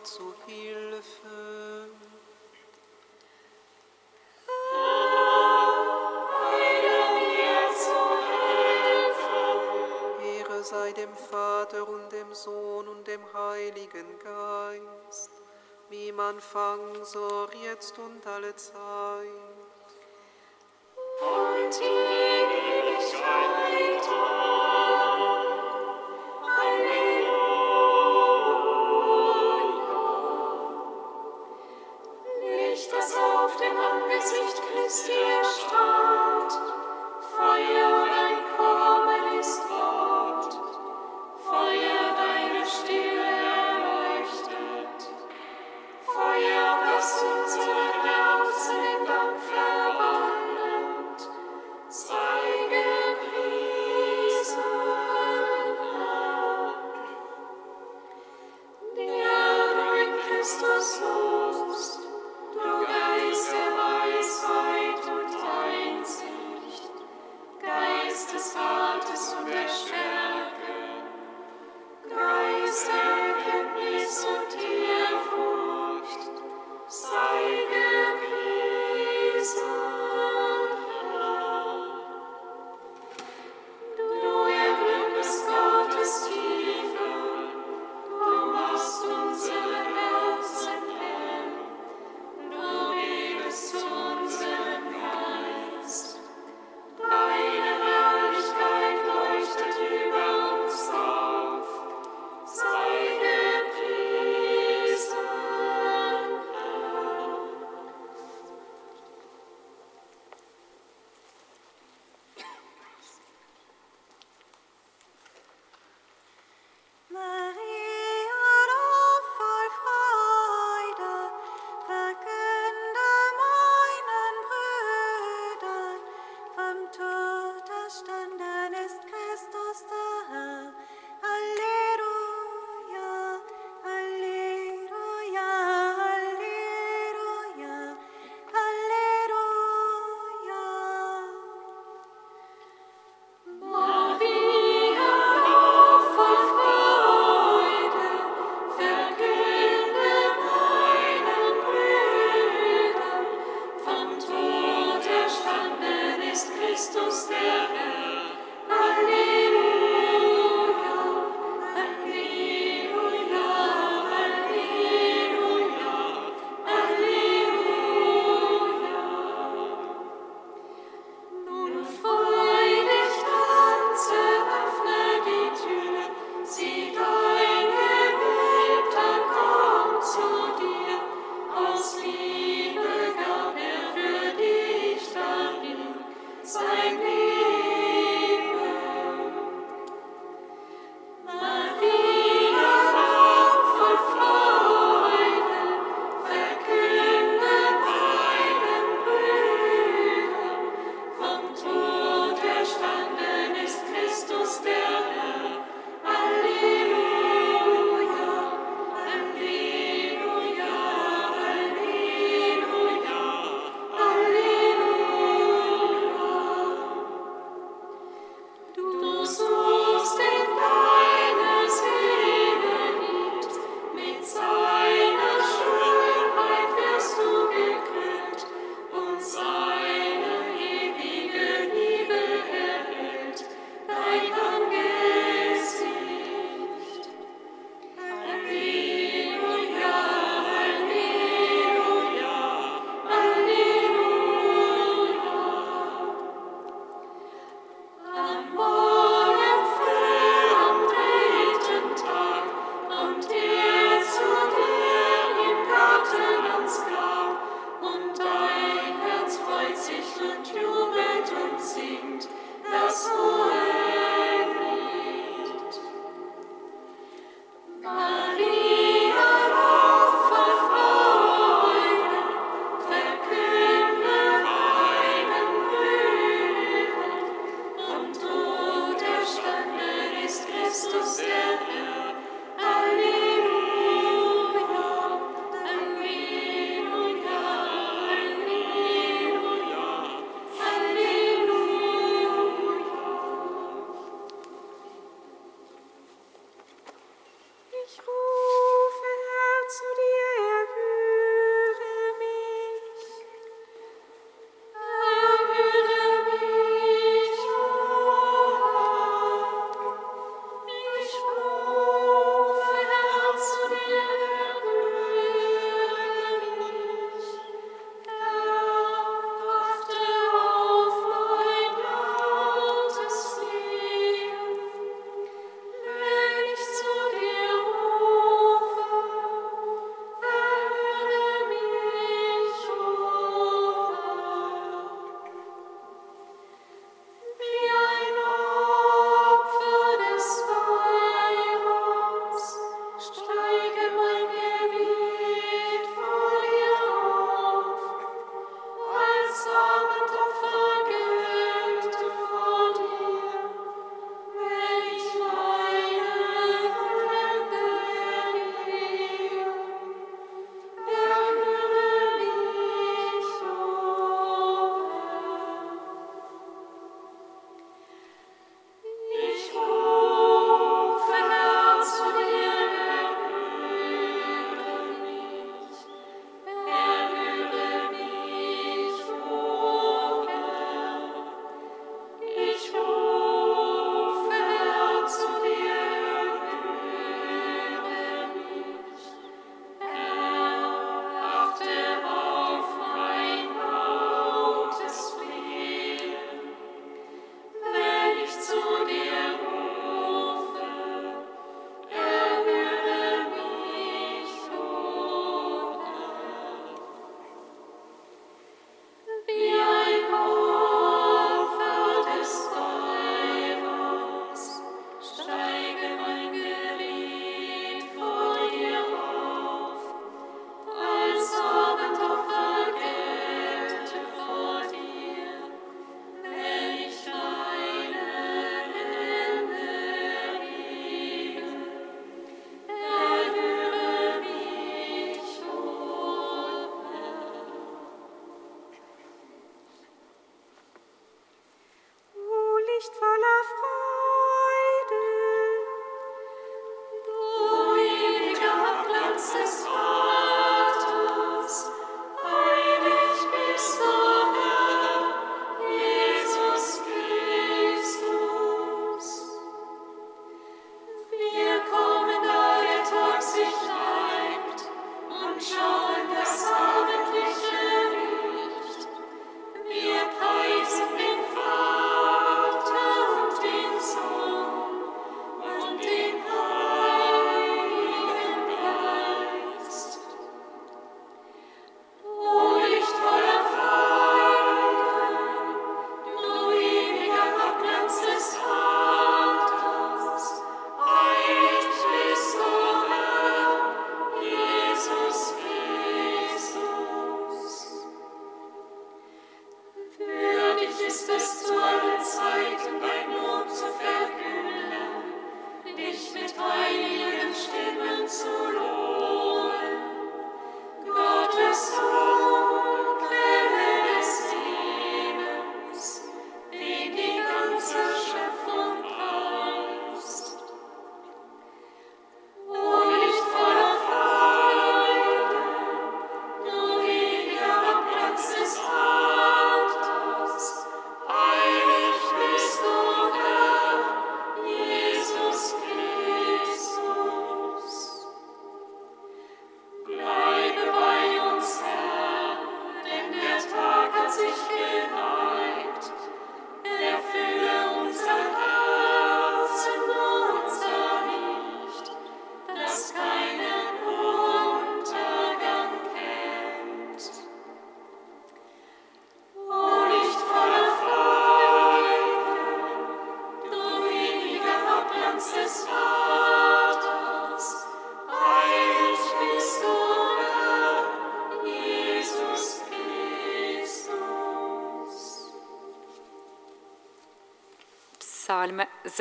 mir zu Hilfe. Ehre sei dem Vater und dem Sohn und dem Heiligen Geist, wie man Anfang, so jetzt und alle Zeit. Und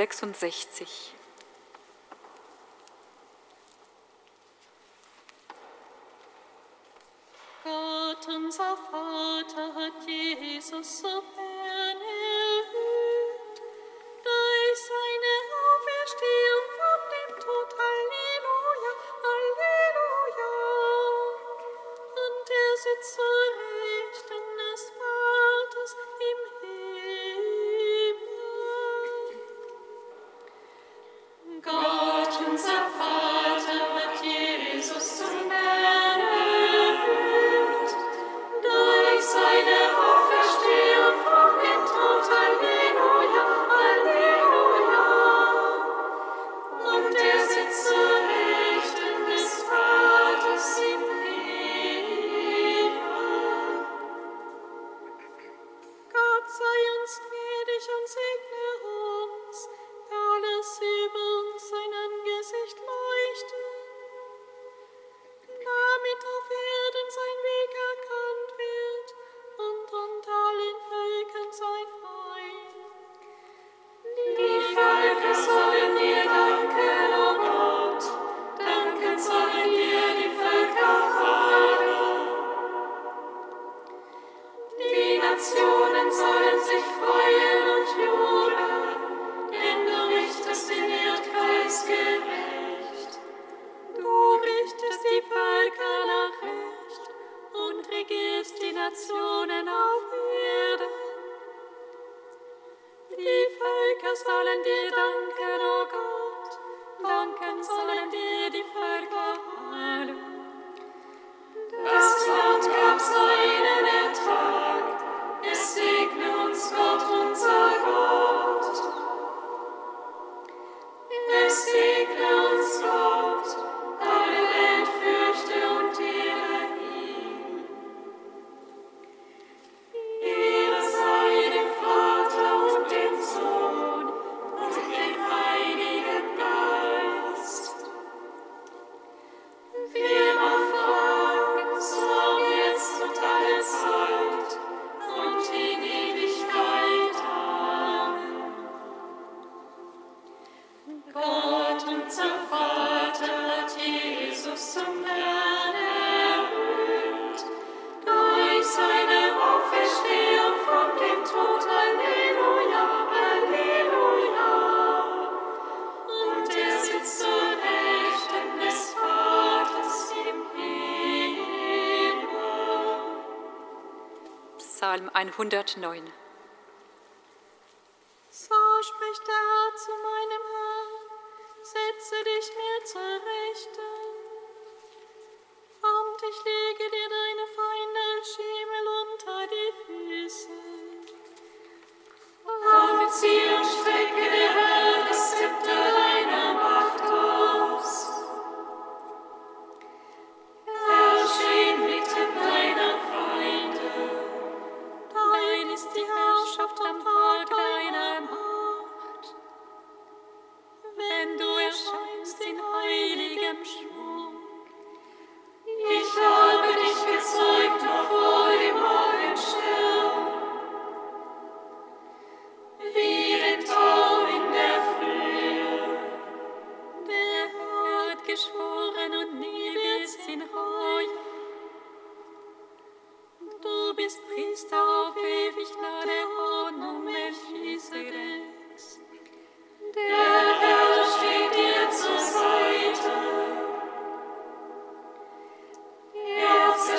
Psalm 66. 109.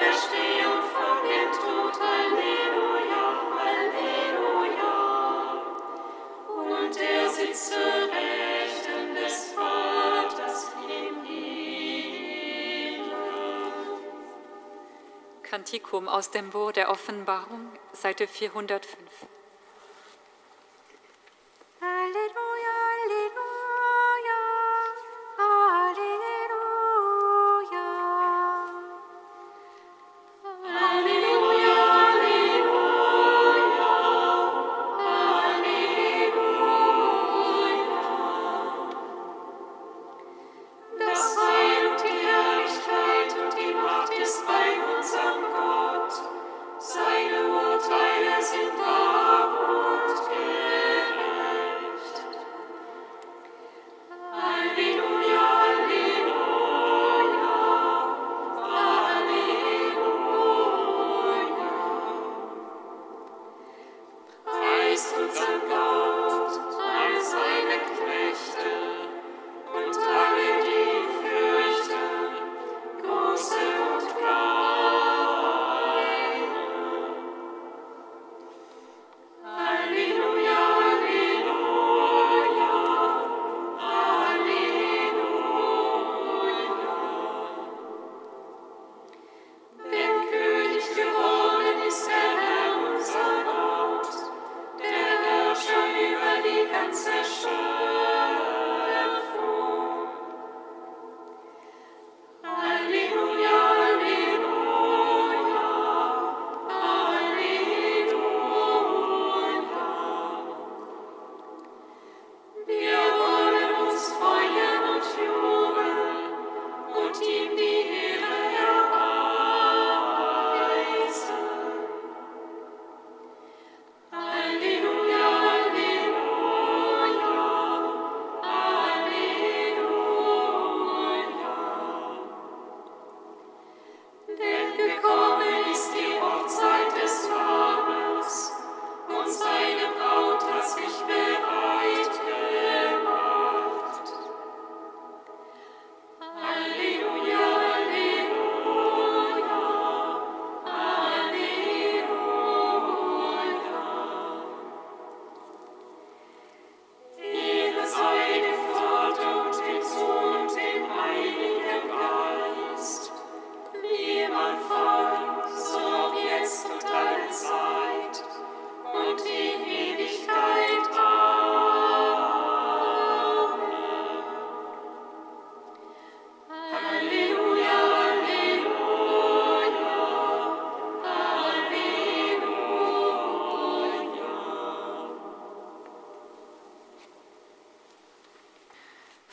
Auferstehung von dem Tod, Halleluja, Halleluja. Und er sitzt zur Rechten des Vaters im Himmel. Kantikum aus dem Buch der Offenbarung, Seite 405.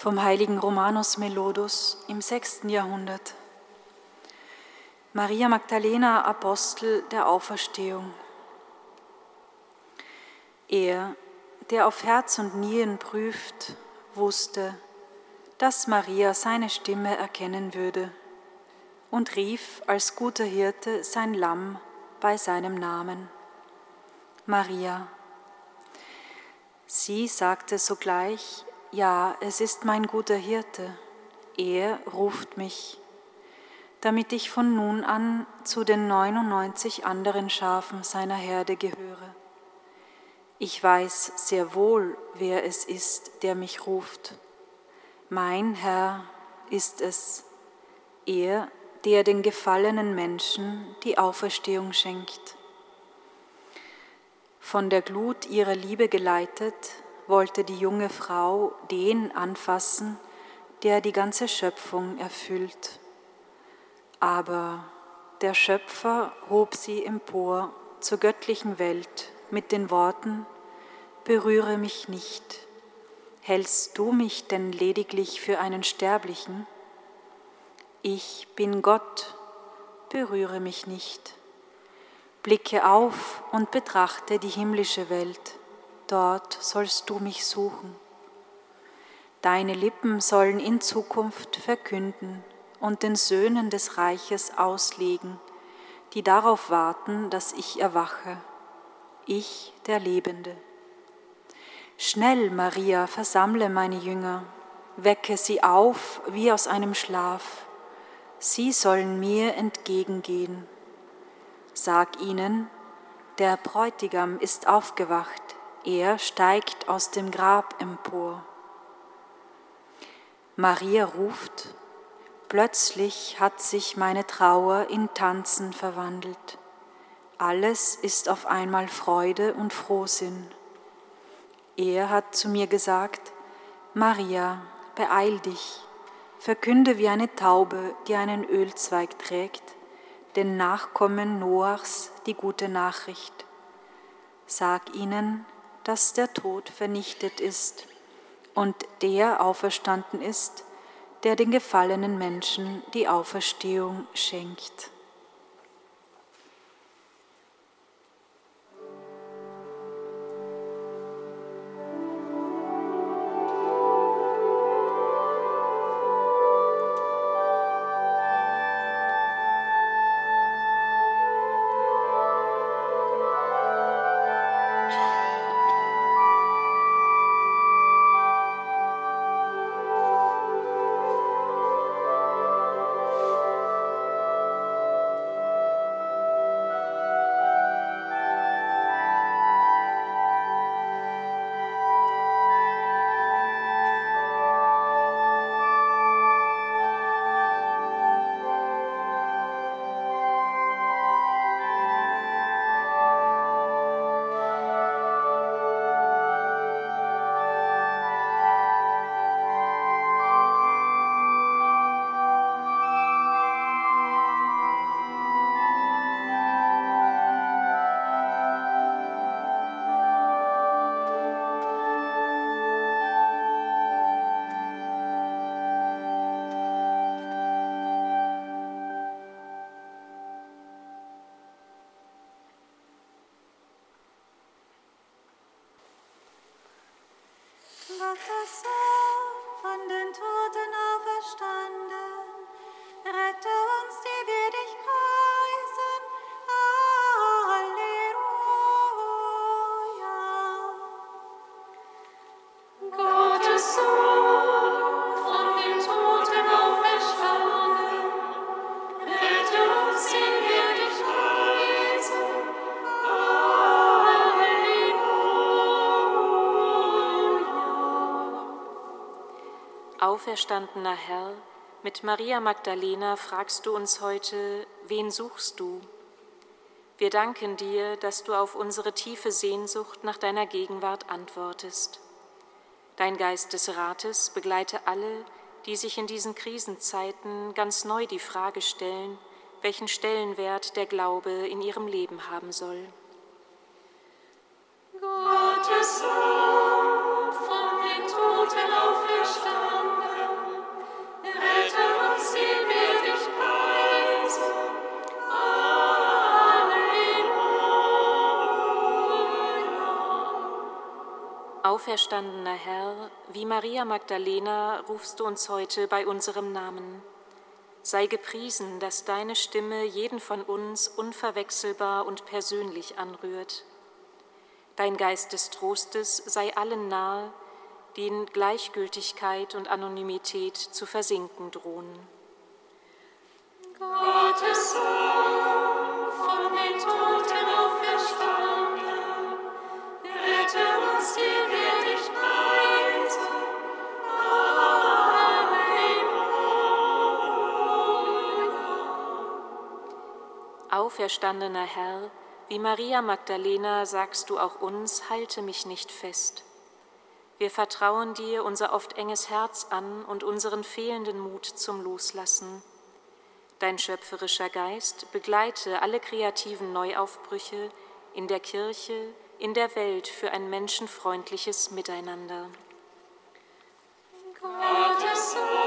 vom heiligen Romanus Melodus im 6. Jahrhundert. Maria Magdalena, Apostel der Auferstehung. Er, der auf Herz und Nieren prüft, wusste, dass Maria seine Stimme erkennen würde und rief als guter Hirte sein Lamm bei seinem Namen. Maria. Sie sagte sogleich, ja, es ist mein guter Hirte, er ruft mich, damit ich von nun an zu den 99 anderen Schafen seiner Herde gehöre. Ich weiß sehr wohl, wer es ist, der mich ruft. Mein Herr ist es, er, der den gefallenen Menschen die Auferstehung schenkt. Von der Glut ihrer Liebe geleitet, wollte die junge Frau den anfassen, der die ganze Schöpfung erfüllt. Aber der Schöpfer hob sie empor zur göttlichen Welt mit den Worten, Berühre mich nicht. Hältst du mich denn lediglich für einen Sterblichen? Ich bin Gott, berühre mich nicht. Blicke auf und betrachte die himmlische Welt dort sollst du mich suchen. Deine Lippen sollen in Zukunft verkünden und den Söhnen des Reiches auslegen, die darauf warten, dass ich erwache, ich der Lebende. Schnell, Maria, versammle meine Jünger, wecke sie auf wie aus einem Schlaf, sie sollen mir entgegengehen. Sag ihnen, der Bräutigam ist aufgewacht, er steigt aus dem Grab empor. Maria ruft, plötzlich hat sich meine Trauer in Tanzen verwandelt. Alles ist auf einmal Freude und Frohsinn. Er hat zu mir gesagt, Maria, beeil dich, verkünde wie eine Taube, die einen Ölzweig trägt, den Nachkommen Noachs die gute Nachricht. Sag ihnen, dass der Tod vernichtet ist und der auferstanden ist, der den gefallenen Menschen die Auferstehung schenkt. the sun. Auferstandener Herr, mit Maria Magdalena fragst du uns heute, wen suchst du? Wir danken dir, dass du auf unsere tiefe Sehnsucht nach deiner Gegenwart antwortest. Dein Geist des Rates begleite alle, die sich in diesen Krisenzeiten ganz neu die Frage stellen, welchen Stellenwert der Glaube in ihrem Leben haben soll. Auferstandener Herr, wie Maria Magdalena rufst du uns heute bei unserem Namen. Sei gepriesen, dass deine Stimme jeden von uns unverwechselbar und persönlich anrührt. Dein Geist des Trostes sei allen nahe, die in Gleichgültigkeit und Anonymität zu versinken drohen. Gottes Sohn, Auferstandener Herr, wie Maria Magdalena sagst du auch uns, halte mich nicht fest. Wir vertrauen dir unser oft enges Herz an und unseren fehlenden Mut zum Loslassen. Dein schöpferischer Geist begleite alle kreativen Neuaufbrüche in der Kirche, in der Welt für ein menschenfreundliches Miteinander. Gottes Sohn,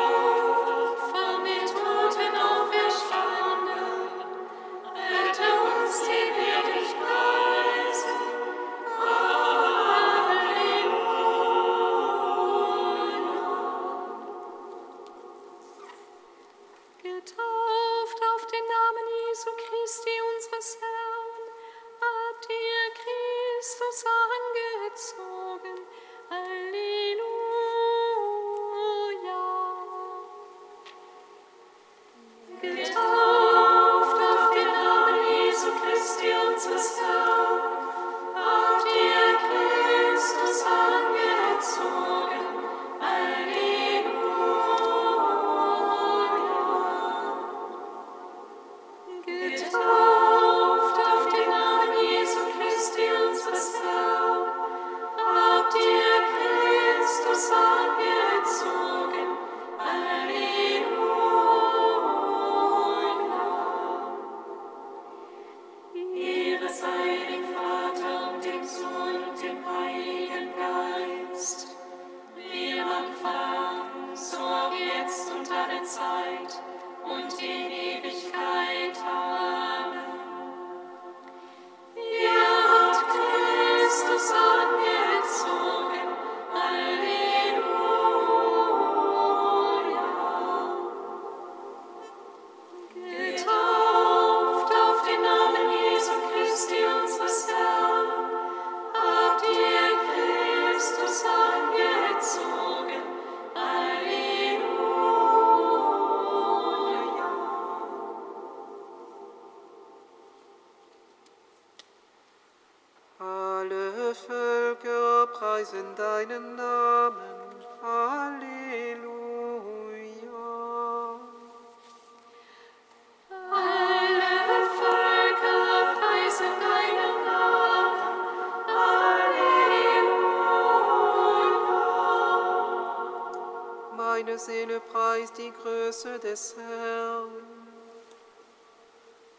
des Herrn.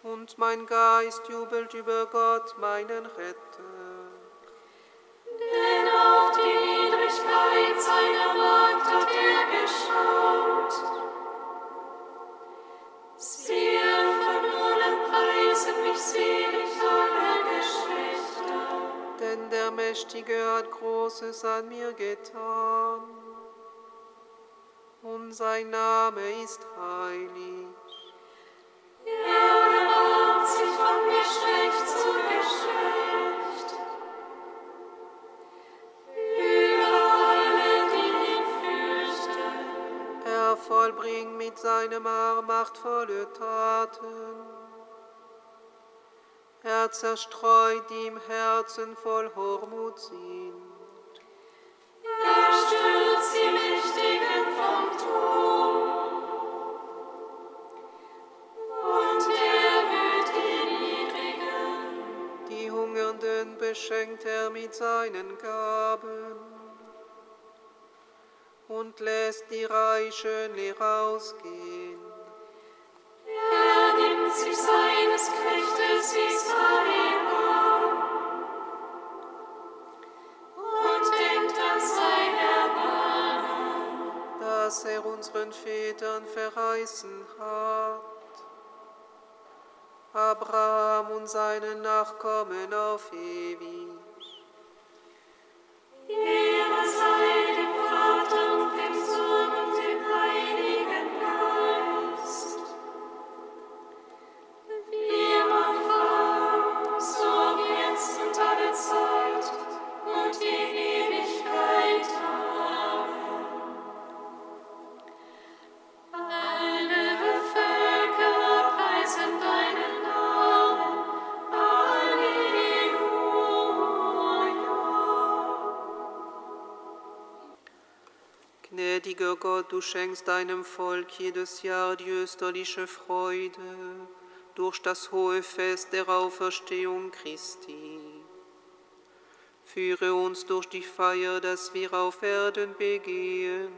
Und mein Geist jubelt über Gott, meinen Retter. Denn auf die Niedrigkeit seiner Magd hat er geschaut. Siehe, von nun preisen mich selig alle Geschlechter. Denn der Mächtige hat Großes an mir getan und sein Name ist heilig. Er erbarmt sich von Geschlecht zu Geschlecht. Über alle, die ihn fürchten. Er vollbringt mit seinem Arm machtvolle Taten. Er zerstreut, die im Herzen voll Hormut sind. Er stürzt die Mächtigen Die Hungernden beschenkt er mit seinen Gaben und lässt die Reichen leer ausgehen. Er nimmt sich seines Knechtes Israel an. Und denkt an sein Erbarmen. das er unseren Vätern verheißen hat. Abraham und seinen Nachkommen auf ewig. Ehre sei dem Gnädiger Gott, du schenkst deinem Volk jedes Jahr die österliche Freude durch das hohe Fest der Auferstehung Christi. Führe uns durch die Feier, dass wir auf Erden begehen,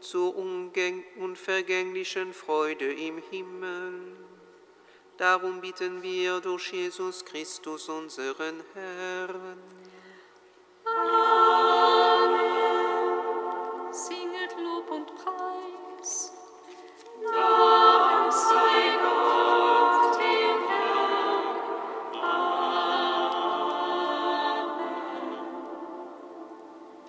zur unvergänglichen Freude im Himmel. Darum bitten wir durch Jesus Christus, unseren Herrn. Singet